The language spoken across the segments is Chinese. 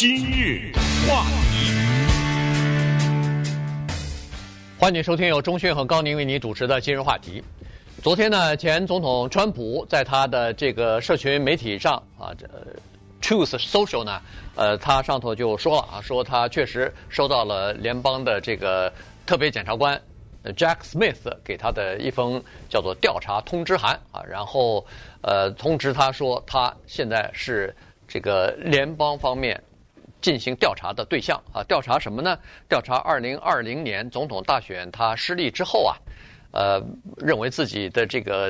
今日话题，欢迎收听由钟讯和高宁为你主持的今日话题。昨天呢，前总统川普在他的这个社群媒体上啊，这 Truth Social 呢，呃，他上头就说了啊，说他确实收到了联邦的这个特别检察官 Jack Smith 给他的一封叫做调查通知函啊，然后呃通知他说他现在是这个联邦方面进行调查的对象啊，调查什么呢？调查2020年总统大选他失利之后啊。呃，认为自己的这个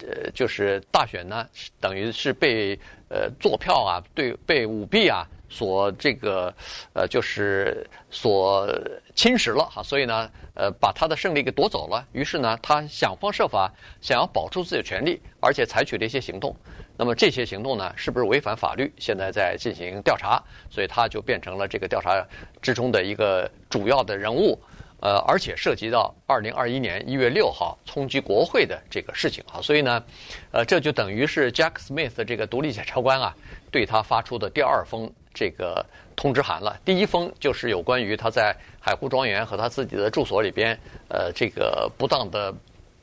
呃，就是大选呢，等于是被呃作票啊，对，被舞弊啊，所这个呃，就是所侵蚀了哈，所以呢，呃，把他的胜利给夺走了。于是呢，他想方设法想要保住自己的权利，而且采取了一些行动。那么这些行动呢，是不是违反法律？现在在进行调查，所以他就变成了这个调查之中的一个主要的人物。呃，而且涉及到二零二一年一月六号冲击国会的这个事情啊，所以呢，呃，这就等于是 Jack Smith 这个独立检察官啊，对他发出的第二封这个通知函了。第一封就是有关于他在海湖庄园和他自己的住所里边，呃，这个不当的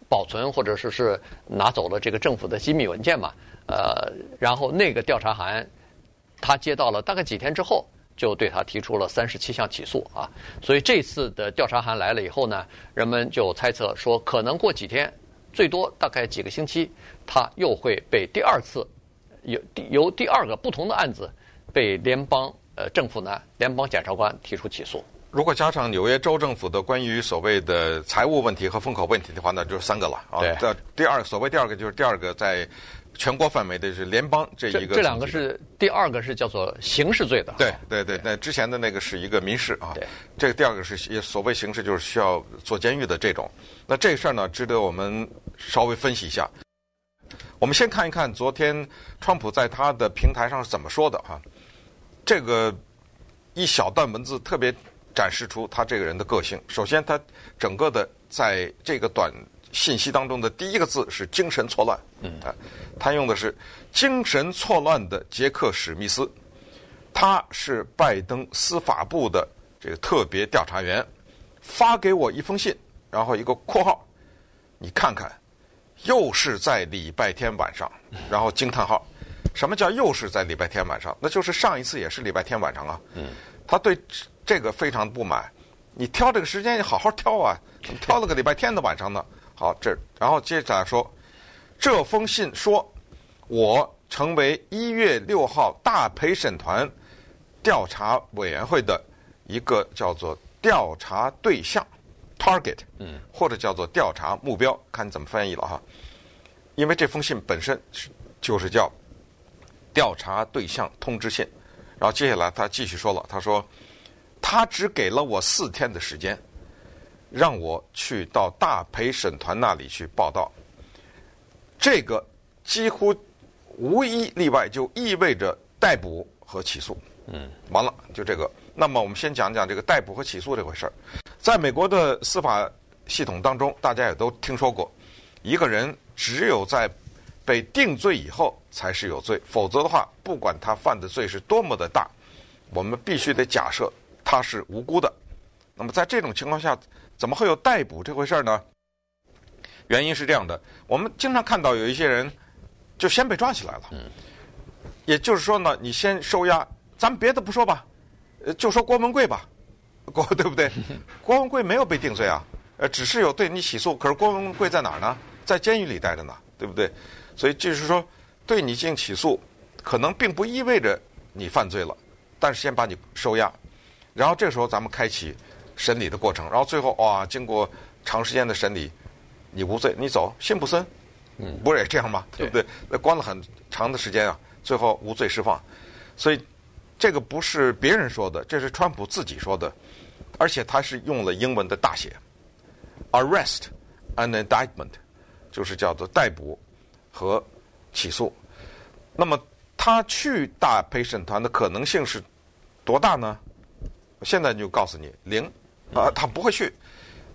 保存或者说是拿走了这个政府的机密文件嘛，呃，然后那个调查函他接到了大概几天之后。就对他提出了三十七项起诉啊，所以这次的调查函来了以后呢，人们就猜测说，可能过几天，最多大概几个星期，他又会被第二次由由第二个不同的案子被联邦呃政府呢，联邦检察官提出起诉。如果加上纽约州政府的关于所谓的财务问题和封口问题的话，那就是三个了啊。对。这第二所谓第二个就是第二个在。全国范围的是联邦这一个，这两个是第二个是叫做刑事罪的。对对对，那之前的那个是一个民事啊。对。这个第二个是所谓刑事，就是需要坐监狱的这种。那这个事儿呢，值得我们稍微分析一下。我们先看一看昨天川普在他的平台上是怎么说的哈。这个一小段文字特别展示出他这个人的个性。首先，他整个的在这个短。信息当中的第一个字是精神错乱，嗯，啊，他用的是精神错乱的杰克史密斯，他是拜登司法部的这个特别调查员，发给我一封信，然后一个括号，你看看，又是在礼拜天晚上，然后惊叹号，什么叫又是在礼拜天晚上？那就是上一次也是礼拜天晚上啊，嗯，他对这个非常不满，你挑这个时间你好好挑啊，挑了个礼拜天的晚上呢？好，这然后接着来说，这封信说，我成为一月六号大陪审团调查委员会的一个叫做调查对象 （target），嗯，或者叫做调查目标，看你怎么翻译了哈。因为这封信本身是就是叫调查对象通知信，然后接下来他继续说了，他说他只给了我四天的时间。让我去到大陪审团那里去报道，这个几乎无一例外就意味着逮捕和起诉。嗯，完了，就这个。那么我们先讲讲这个逮捕和起诉这回事儿。在美国的司法系统当中，大家也都听说过，一个人只有在被定罪以后才是有罪，否则的话，不管他犯的罪是多么的大，我们必须得假设他是无辜的。那么在这种情况下，怎么会有逮捕这回事儿呢？原因是这样的，我们经常看到有一些人就先被抓起来了。嗯。也就是说呢，你先收押，咱们别的不说吧，呃，就说郭文贵吧，郭对不对？郭文贵没有被定罪啊，呃，只是有对你起诉。可是郭文贵在哪儿呢？在监狱里待着呢，对不对？所以就是说，对你进行起诉，可能并不意味着你犯罪了，但是先把你收押，然后这时候咱们开启。审理的过程，然后最后哇，经过长时间的审理，你无罪，你走，辛普森，嗯，不是也这样吗？对不对？那关了很长的时间啊，最后无罪释放，所以这个不是别人说的，这是川普自己说的，而且他是用了英文的大写，arrest and indictment，就是叫做逮捕和起诉。那么他去大陪审团的可能性是多大呢？现在就告诉你零。啊，他不会去，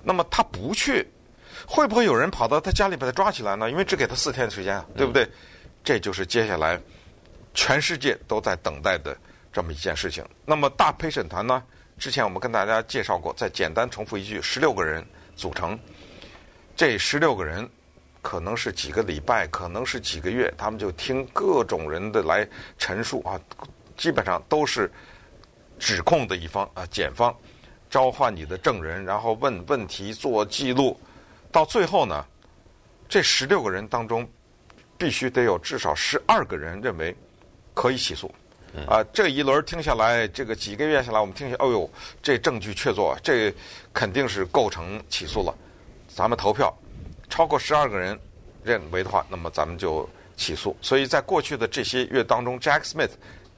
那么他不去，会不会有人跑到他家里把他抓起来呢？因为只给他四天的时间啊，对不对？嗯、这就是接下来全世界都在等待的这么一件事情。那么大陪审团呢？之前我们跟大家介绍过，再简单重复一句：十六个人组成，这十六个人可能是几个礼拜，可能是几个月，他们就听各种人的来陈述啊，基本上都是指控的一方啊，检方召唤你的证人，然后问问题、做记录，到最后呢，这十六个人当中必须得有至少十二个人认为可以起诉。啊，这一轮听下来，这个几个月下来，我们听下，哦呦，这证据确凿，这肯定是构成起诉了。咱们投票，超过十二个人认为的话，那么咱们就起诉。所以在过去的这些月当中，Jack Smith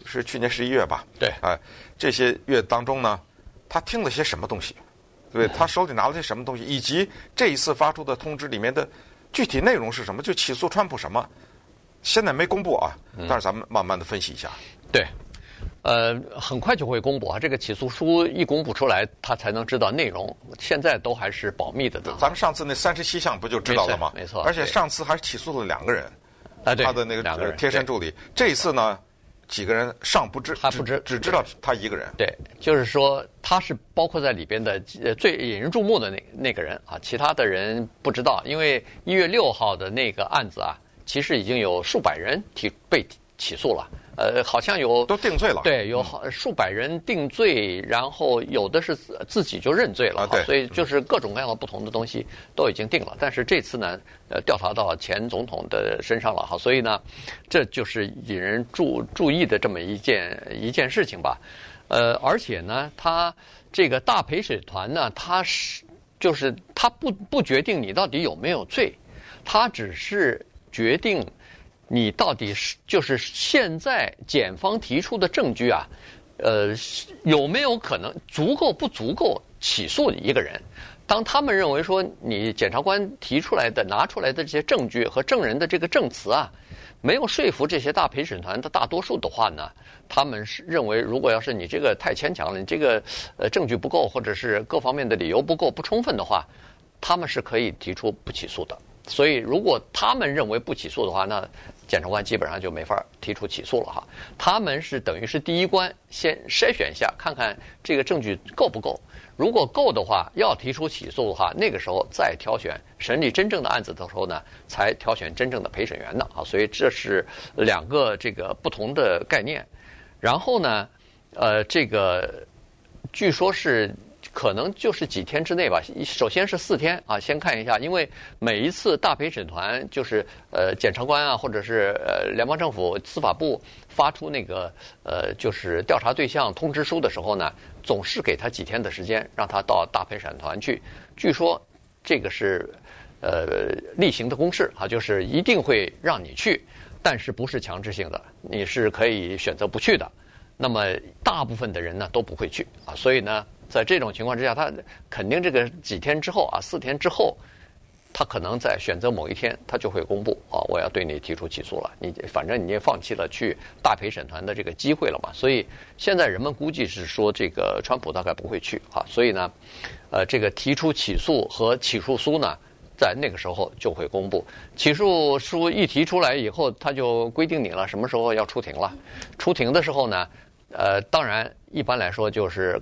是去年十一月吧？对。啊，这些月当中呢，他听了些什么东西？对，他手里拿了些什么东西？以及这一次发出的通知里面的具体内容是什么？就起诉川普什么？现在没公布啊，但是咱们慢慢的分析一下。对，呃，很快就会公布啊。这个起诉书一公布出来，他才能知道内容。现在都还是保密的呢。咱们上次那三十七项不就知道了吗？没错。而且上次还起诉了两个人，啊，对，他的那个贴身助理。这一次呢，几个人尚不知，他不知，只知道他一个人。对，就是说他是包括在里边的呃最引人注目的那那个人啊，其他的人不知道。因为一月六号的那个案子啊，其实已经有数百人提被起诉了。呃，好像有都定罪了，对，有好数百人定罪，嗯、然后有的是自己就认罪了，啊、对，所以就是各种各样的不同的东西都已经定了。嗯、但是这次呢，呃，调查到前总统的身上了哈，所以呢，这就是引人注注意的这么一件一件事情吧。呃，而且呢，他这个大陪审团呢，他是就是他不不决定你到底有没有罪，他只是决定。你到底是就是现在检方提出的证据啊，呃，有没有可能足够不足够起诉你一个人？当他们认为说你检察官提出来的拿出来的这些证据和证人的这个证词啊，没有说服这些大陪审团的大多数的话呢，他们是认为如果要是你这个太牵强了，你这个呃证据不够，或者是各方面的理由不够不充分的话，他们是可以提出不起诉的。所以，如果他们认为不起诉的话，那检察官基本上就没法提出起诉了哈。他们是等于是第一关先筛选一下，看看这个证据够不够。如果够的话，要提出起诉的话，那个时候再挑选审理真正的案子的时候呢，才挑选真正的陪审员呢啊。所以这是两个这个不同的概念。然后呢，呃，这个据说是。可能就是几天之内吧。首先是四天啊，先看一下，因为每一次大陪审团就是呃检察官啊，或者是呃联邦政府司法部发出那个呃就是调查对象通知书的时候呢，总是给他几天的时间，让他到大陪审团去。据说这个是呃例行的公事啊，就是一定会让你去，但是不是强制性的，你是可以选择不去的。那么大部分的人呢都不会去啊，所以呢。在这种情况之下，他肯定这个几天之后啊，四天之后，他可能在选择某一天，他就会公布啊，我要对你提出起诉了。你反正你也放弃了去大陪审团的这个机会了嘛。所以现在人们估计是说，这个川普大概不会去啊。所以呢，呃，这个提出起诉和起诉书呢，在那个时候就会公布。起诉书一提出来以后，他就规定你了，什么时候要出庭了。出庭的时候呢，呃，当然。一般来说就是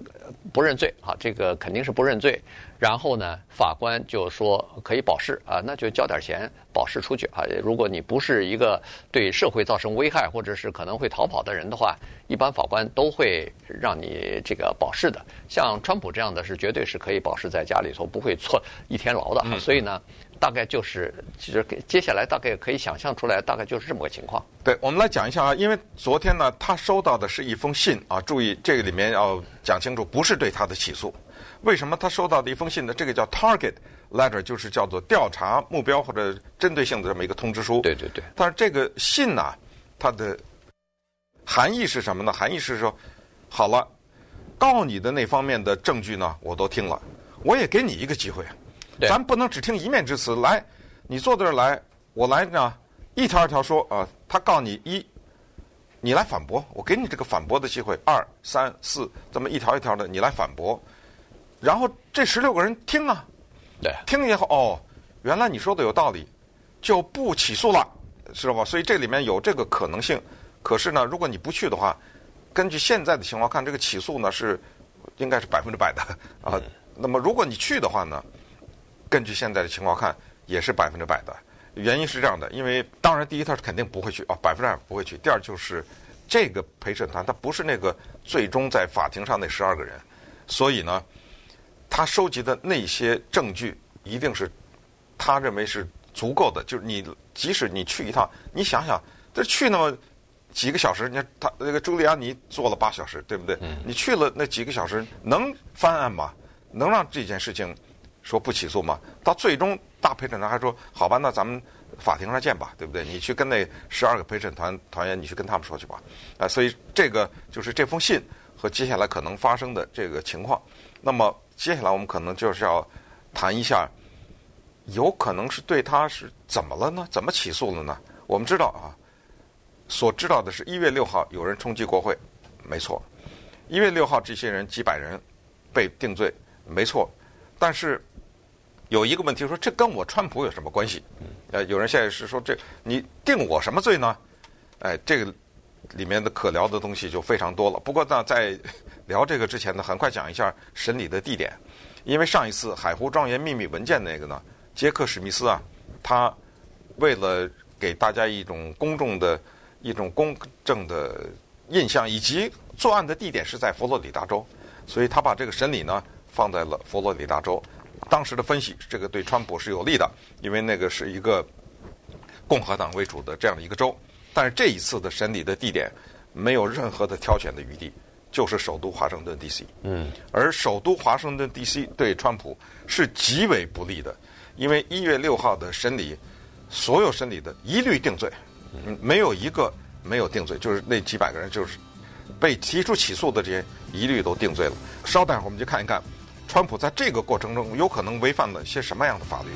不认罪啊，这个肯定是不认罪。然后呢，法官就说可以保释啊，那就交点钱保释出去啊。如果你不是一个对社会造成危害或者是可能会逃跑的人的话，一般法官都会让你这个保释的。像川普这样的是绝对是可以保释在家里头，不会坐一天牢的。所以呢。大概就是，其实接下来大概可以想象出来，大概就是这么个情况。对，我们来讲一下啊，因为昨天呢，他收到的是一封信啊，注意这个里面要讲清楚，不是对他的起诉。为什么他收到的一封信呢？这个叫 target letter，就是叫做调查目标或者针对性的这么一个通知书。对对对。但是这个信呢，它的含义是什么呢？含义是说，好了，告你的那方面的证据呢，我都听了，我也给你一个机会。咱不能只听一面之词。来，你坐这儿来，我来呢，一条一条说啊。他告你一，你来反驳，我给你这个反驳的机会。二、三、四，这么一条一条的，你来反驳。然后这十六个人听啊，对，听以后哦，原来你说的有道理，就不起诉了，知道吧？所以这里面有这个可能性。可是呢，如果你不去的话，根据现在的情况看，这个起诉呢是应该是百分之百的啊。那么如果你去的话呢，根据现在的情况看，也是百分之百的。原因是这样的，因为当然第一他是肯定不会去啊，百分之百不会去。第二就是这个陪审团他不是那个最终在法庭上那十二个人，所以呢，他收集的那些证据一定是他认为是足够的。就是你即使你去一趟，你想想，这去那么几个小时，你看他那个朱利安尼坐了八小时，对不对？你去了那几个小时，能翻案吗？能让这件事情说不起诉吗？到最终。大陪审团还说：“好吧，那咱们法庭上见吧，对不对？你去跟那十二个陪审团团员，你去跟他们说去吧。”啊，所以这个就是这封信和接下来可能发生的这个情况。那么接下来我们可能就是要谈一下，有可能是对他是怎么了呢？怎么起诉了呢？我们知道啊，所知道的是一月六号有人冲击国会，没错。一月六号这些人几百人被定罪，没错。但是。有一个问题说，这跟我川普有什么关系？呃，有人现在是说，这你定我什么罪呢？哎，这个里面的可聊的东西就非常多了。不过呢，在聊这个之前呢，很快讲一下审理的地点，因为上一次海湖庄园秘密文件那个呢，杰克史密斯啊，他为了给大家一种公众的一种公正的印象，以及作案的地点是在佛罗里达州，所以他把这个审理呢放在了佛罗里达州。当时的分析，这个对川普是有利的，因为那个是一个共和党为主的这样的一个州。但是这一次的审理的地点没有任何的挑选的余地，就是首都华盛顿 D.C. 嗯，而首都华盛顿 D.C. 对川普是极为不利的，因为一月六号的审理，所有审理的一律定罪，嗯，没有一个没有定罪，就是那几百个人就是被提出起诉的这些一律都定罪了。稍待会儿我们就看一看。川普在这个过程中有可能违反了些什么样的法律？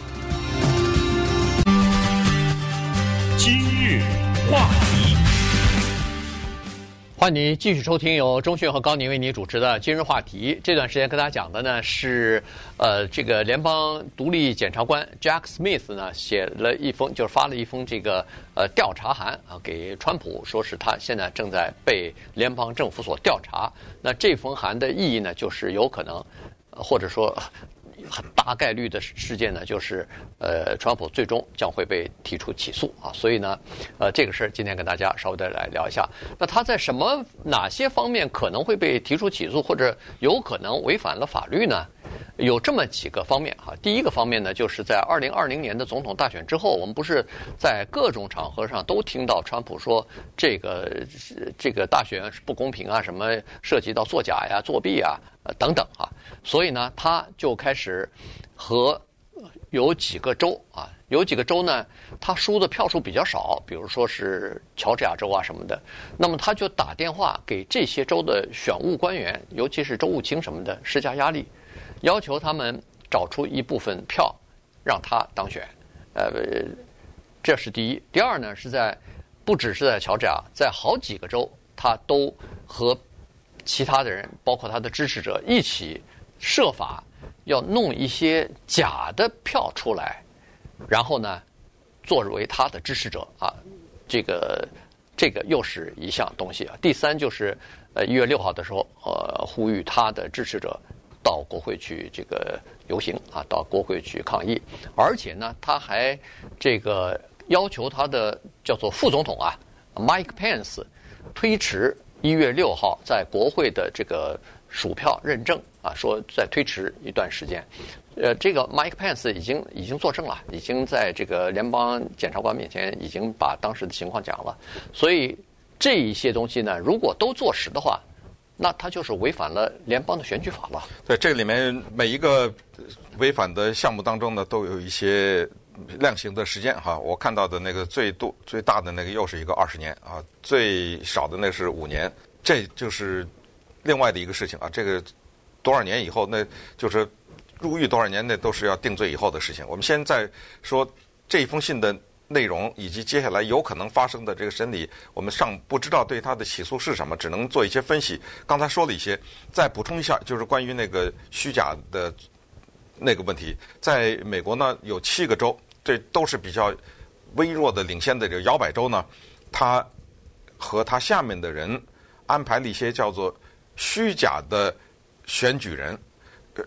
今日话题，欢迎你继续收听由中讯和高宁为你主持的《今日话题》。这段时间跟大家讲的呢是，呃，这个联邦独立检察官 Jack Smith 呢写了一封，就是发了一封这个呃调查函啊给川普，说是他现在正在被联邦政府所调查。那这封函的意义呢，就是有可能。或者说，很大概率的事件呢，就是呃，川普最终将会被提出起诉啊。所以呢，呃，这个事儿今天跟大家稍微的来聊一下。那他在什么哪些方面可能会被提出起诉，或者有可能违反了法律呢？有这么几个方面哈。第一个方面呢，就是在二零二零年的总统大选之后，我们不是在各种场合上都听到川普说这个这个大选不公平啊，什么涉及到作假呀、作弊啊。呃，等等啊，所以呢，他就开始和有几个州啊，有几个州呢，他输的票数比较少，比如说是乔治亚州啊什么的，那么他就打电话给这些州的选务官员，尤其是州务卿什么的，施加压力，要求他们找出一部分票让他当选。呃，这是第一。第二呢，是在不只是在乔治亚，在好几个州，他都和。其他的人，包括他的支持者，一起设法要弄一些假的票出来，然后呢，作为他的支持者啊，这个这个又是一项东西啊。第三就是，呃，一月六号的时候，呃，呼吁他的支持者到国会去这个游行啊，到国会去抗议，而且呢，他还这个要求他的叫做副总统啊，Mike Pence 推迟。一月六号在国会的这个数票认证啊，说再推迟一段时间。呃，这个 Mike Pence 已经已经作证了，已经在这个联邦检察官面前已经把当时的情况讲了。所以这一些东西呢，如果都坐实的话，那他就是违反了联邦的选举法了。对，这里面每一个违反的项目当中呢，都有一些。量刑的时间哈，我看到的那个最多最大的那个又是一个二十年啊，最少的那是五年，这就是另外的一个事情啊。这个多少年以后，那就是入狱多少年，那都是要定罪以后的事情。我们现在说这封信的内容以及接下来有可能发生的这个审理，我们尚不知道对他的起诉是什么，只能做一些分析。刚才说了一些，再补充一下，就是关于那个虚假的那个问题，在美国呢有七个州。这都是比较微弱的领先的这个摇摆州呢，他和他下面的人安排了一些叫做虚假的选举人。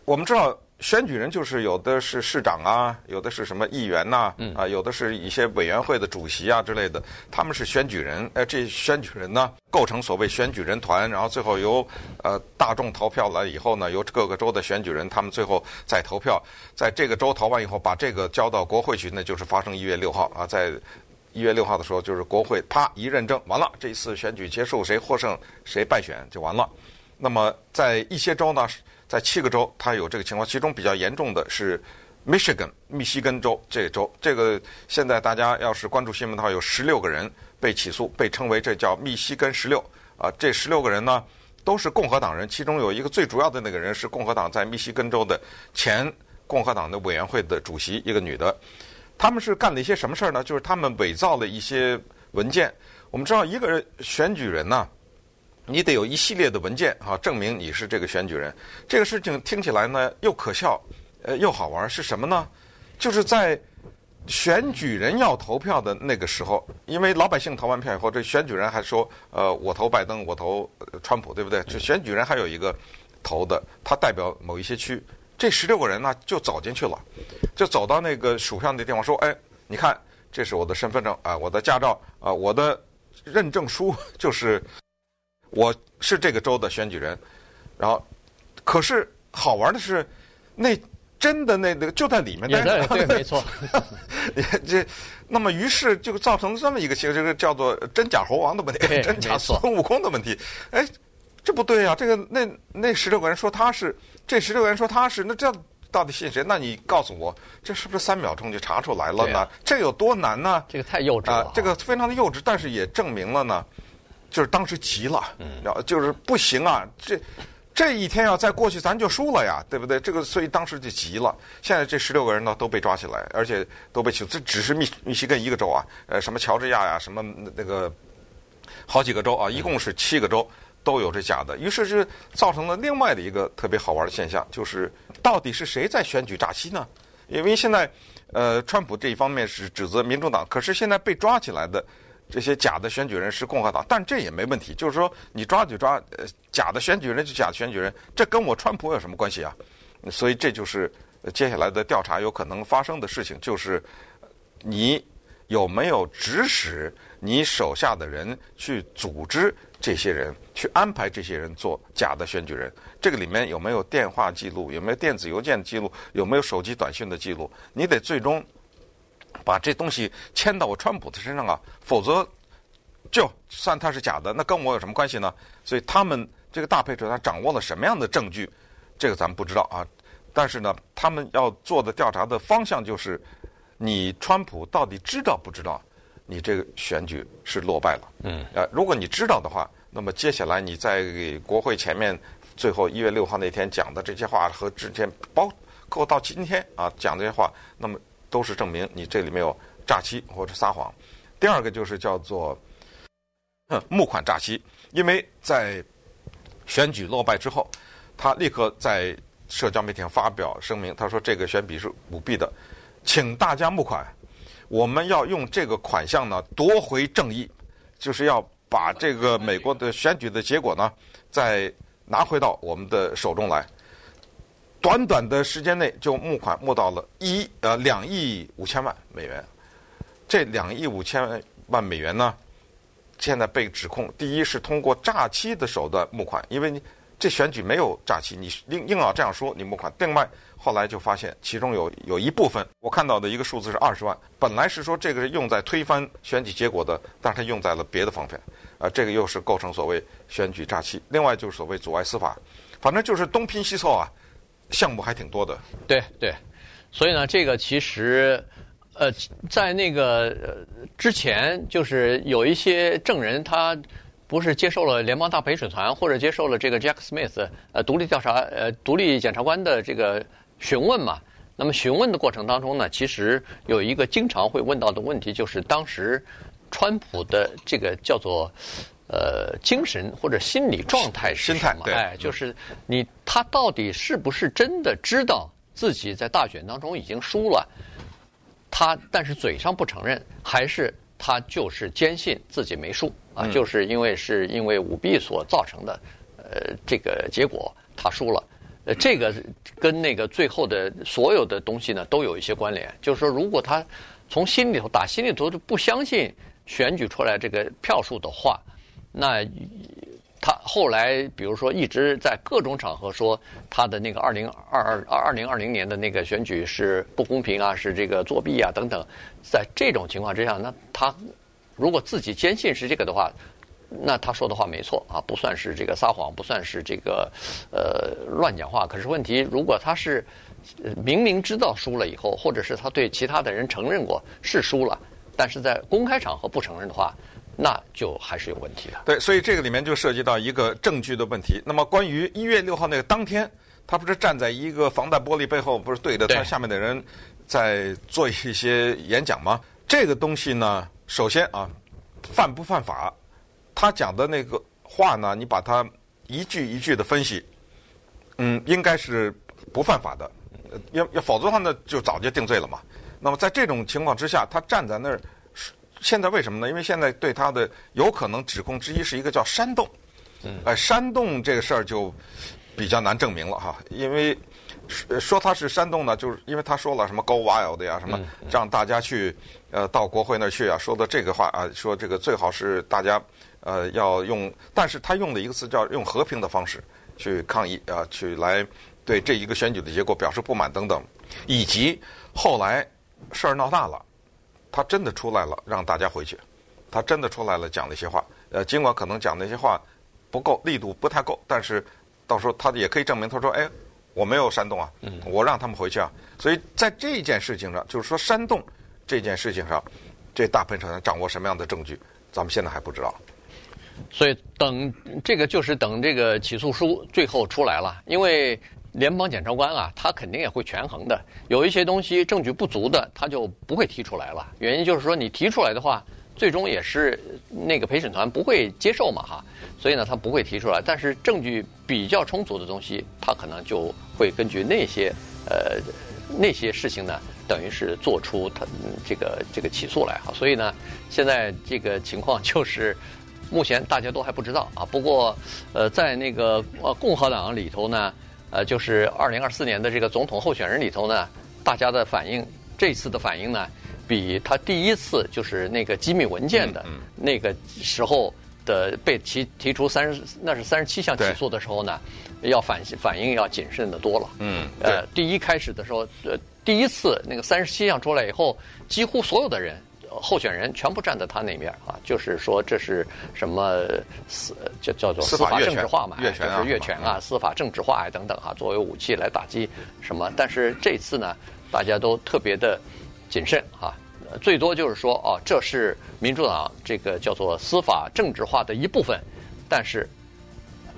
我们知道。选举人就是有的是市长啊，有的是什么议员呐，啊，有的是一些委员会的主席啊之类的，他们是选举人。呃，这选举人呢，构成所谓选举人团，然后最后由呃大众投票了以后呢，由各个州的选举人他们最后再投票，在这个州投完以后，把这个交到国会去，那就是发生一月六号啊，在一月六号的时候，就是国会啪一认证完了，这一次选举结束，谁获胜谁败选就完了。那么在一些州呢？在七个州，它有这个情况，其中比较严重的是 Michigan 密西根州这个州。这个现在大家要是关注新闻的话，有十六个人被起诉，被称为这叫密西根十六啊。这十六个人呢都是共和党人，其中有一个最主要的那个人是共和党在密西根州的前共和党的委员会的主席，一个女的。他们是干了一些什么事儿呢？就是他们伪造了一些文件。我们知道，一个人选举人呢。你得有一系列的文件哈，证明你是这个选举人。这个事情听起来呢又可笑，呃又好玩，是什么呢？就是在选举人要投票的那个时候，因为老百姓投完票以后，这选举人还说，呃，我投拜登，我投川普，对不对？这选举人还有一个投的，他代表某一些区。这十六个人呢就走进去了，就走到那个数票的地方，说：“哎，你看，这是我的身份证啊，我的驾照啊，我的认证书 就是。”我是这个州的选举人，然后，可是好玩的是，那真的那那个就在里面待着，对，没错。这那么于是就造成这么一个其实这个叫做真假猴王的问题，真假孙悟空的问题。哎，这不对啊！这个那那十六个人说他是，这十六个人说他是，那这到底信谁？那你告诉我，这是不是三秒钟就查出来了呢？这有多难呢？这个太幼稚了，啊，这个非常的幼稚，但是也证明了呢。就是当时急了，然后就是不行啊，这这一天要再过去，咱就输了呀，对不对？这个所以当时就急了。现在这十六个人呢都被抓起来，而且都被起诉。这只是密密西根一个州啊，呃，什么乔治亚呀，什么那个好几个州啊，一共是七个州都有这假的。于是是造成了另外的一个特别好玩的现象，就是到底是谁在选举诈欺呢？因为现在呃，川普这一方面是指责民主党，可是现在被抓起来的。这些假的选举人是共和党，但这也没问题。就是说，你抓就抓，呃，假的选举人就假的选举人，这跟我川普有什么关系啊？所以这就是接下来的调查有可能发生的事情，就是你有没有指使你手下的人去组织这些人，去安排这些人做假的选举人？这个里面有没有电话记录？有没有电子邮件记录？有没有手机短信的记录？你得最终。把这东西牵到我川普的身上啊，否则就算他是假的，那跟我有什么关系呢？所以他们这个大配车他掌握了什么样的证据，这个咱们不知道啊。但是呢，他们要做的调查的方向就是，你川普到底知道不知道你这个选举是落败了？嗯。呃，如果你知道的话，那么接下来你在国会前面最后一月六号那天讲的这些话和之前包括到今天啊讲这些话，那么。都是证明你这里面有诈欺或者撒谎。第二个就是叫做募款诈欺，因为在选举落败之后，他立刻在社交媒体上发表声明，他说这个选举是舞弊的，请大家募款，我们要用这个款项呢夺回正义，就是要把这个美国的选举的结果呢再拿回到我们的手中来。短短的时间内就募款募到了一呃两亿五千万美元，这两亿五千万美元呢，现在被指控，第一是通过诈欺的手段募款，因为你这选举没有诈欺，你硬硬要这样说你募款。另外后来就发现其中有有一部分，我看到的一个数字是二十万，本来是说这个是用在推翻选举结果的，但是它用在了别的方面，啊、这个又是构成所谓选举诈欺。另外就是所谓阻碍司法，反正就是东拼西凑啊。项目还挺多的，对对，所以呢，这个其实，呃，在那个之前，就是有一些证人，他不是接受了联邦大陪审团或者接受了这个 Jack Smith 呃独立调查呃独立检察官的这个询问嘛。那么询问的过程当中呢，其实有一个经常会问到的问题，就是当时川普的这个叫做。呃，精神或者心理状态是什么？哎，就是你他到底是不是真的知道自己在大选当中已经输了？他但是嘴上不承认，还是他就是坚信自己没输啊，就是因为是因为舞弊所造成的，呃，这个结果他输了。呃，这个跟那个最后的所有的东西呢都有一些关联。就是说，如果他从心里头打心里头就不相信选举出来这个票数的话，那他后来比如说一直在各种场合说他的那个二零二二二零二零年的那个选举是不公平啊，是这个作弊啊等等，在这种情况之下，那他如果自己坚信是这个的话。那他说的话没错啊，不算是这个撒谎，不算是这个呃乱讲话。可是问题，如果他是明明知道输了以后，或者是他对其他的人承认过是输了，但是在公开场合不承认的话，那就还是有问题的。对，所以这个里面就涉及到一个证据的问题。那么关于一月六号那个当天，他不是站在一个防弹玻璃背后，不是对着他下面的人在做一些演讲吗？这个东西呢，首先啊，犯不犯法？他讲的那个话呢，你把它一句一句的分析，嗯，应该是不犯法的，要要否则的话呢，就早就定罪了嘛。那么在这种情况之下，他站在那儿，现在为什么呢？因为现在对他的有可能指控之一是一个叫煽动，嗯，哎，煽动这个事儿就比较难证明了哈，因为说他是煽动呢，就是因为他说了什么 “go wild” 呀，什么让大家去呃到国会那儿去啊，说的这个话啊，说这个最好是大家。呃，要用，但是他用的一个词叫用和平的方式去抗议啊，去来对这一个选举的结果表示不满等等，以及后来事儿闹大了，他真的出来了，让大家回去，他真的出来了讲那些话，呃，尽管可能讲那些话不够力度不太够，但是到时候他也可以证明，他说，哎，我没有煽动啊，我让他们回去啊，所以在这件事情上，就是说煽动这件事情上，这大陪审团掌握什么样的证据，咱们现在还不知道。所以等这个就是等这个起诉书最后出来了，因为联邦检察官啊，他肯定也会权衡的。有一些东西证据不足的，他就不会提出来了。原因就是说，你提出来的话，最终也是那个陪审团不会接受嘛，哈。所以呢，他不会提出来。但是证据比较充足的东西，他可能就会根据那些呃那些事情呢，等于是做出他这个这个起诉来哈。所以呢，现在这个情况就是。目前大家都还不知道啊，不过，呃，在那个呃共和党里头呢，呃，就是二零二四年的这个总统候选人里头呢，大家的反应，这次的反应呢，比他第一次就是那个机密文件的那个时候的被提提出三十那是三十七项起诉的时候呢，要反反应要谨慎的多了。嗯，呃，第一开始的时候，呃，第一次那个三十七项出来以后，几乎所有的人。候选人全部站在他那边啊，就是说这是什么司叫叫做司法政治化嘛，就是越权啊，司法政治化啊等等啊，作为武器来打击什么。但是这次呢，大家都特别的谨慎啊，最多就是说哦，这是民主党这个叫做司法政治化的一部分，但是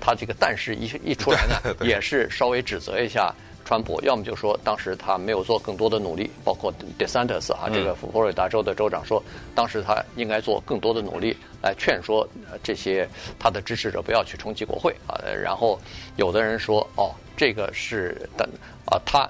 他这个但是一一出来呢，也是稍微指责一下。川普要么就说当时他没有做更多的努力，包括 DeSantis 啊，这个佛罗里达州的州长说，当时他应该做更多的努力来劝说这些他的支持者不要去冲击国会啊。然后有的人说，哦，这个是等啊，他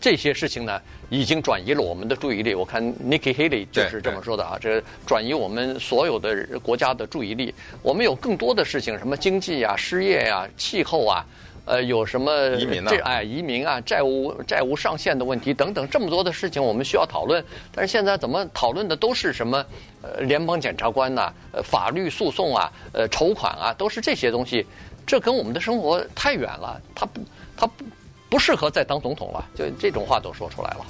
这些事情呢已经转移了我们的注意力。我看 Nikki Haley 就是这么说的啊，这转移我们所有的国家的注意力。我们有更多的事情，什么经济啊、失业呀、气候啊。呃，有什么移民这哎，移民啊，债务债务上限的问题等等，这么多的事情我们需要讨论。但是现在怎么讨论的都是什么？呃，联邦检察官呐，呃，法律诉讼啊，呃，筹款啊，都是这些东西。这跟我们的生活太远了，他不，他不，不适合再当总统了。就这种话都说出来了。